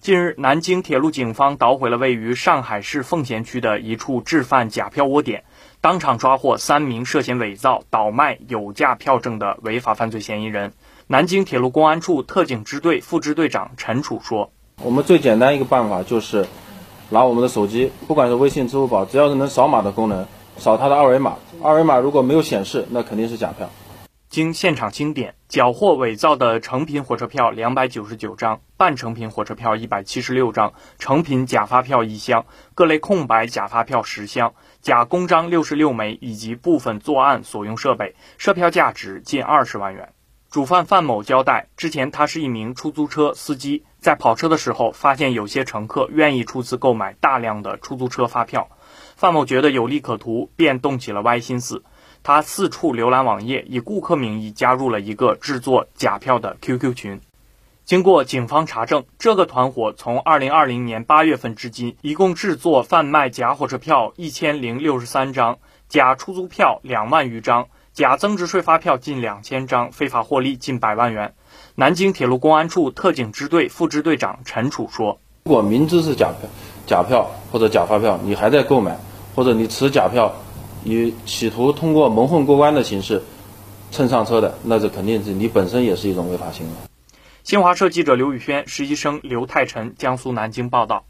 近日，南京铁路警方捣毁了位于上海市奉贤区的一处制贩假票窝点，当场抓获三名涉嫌伪造、倒卖有价票证的违法犯罪嫌疑人。南京铁路公安处特警支队副支队长陈楚说：“我们最简单一个办法就是拿我们的手机，不管是微信、支付宝，只要是能扫码的功能，扫它的二维码。二维码如果没有显示，那肯定是假票。”经现场清点，缴获伪造的成品火车票两百九十九张，半成品火车票一百七十六张，成品假发票一箱，各类空白假发票十箱，假公章六十六枚，以及部分作案所用设备，涉票价值近二十万元。主犯范某交代，之前他是一名出租车司机，在跑车的时候发现有些乘客愿意出资购买大量的出租车发票，范某觉得有利可图，便动起了歪心思。他四处浏览网页，以顾客名义加入了一个制作假票的 QQ 群。经过警方查证，这个团伙从2020年8月份至今，一共制作贩卖假火车票一千零六十三张，假出租票两万余张，假增值税发票近两千张，非法获利近百万元。南京铁路公安处特警支队副支队长陈楚说：“如果明知是假票、假票或者假发票，你还在购买，或者你持假票。”你企图通过蒙混过关的形式蹭上车的，那这肯定是你本身也是一种违法行为。新华社记者刘宇轩，实习生刘泰晨，江苏南京报道。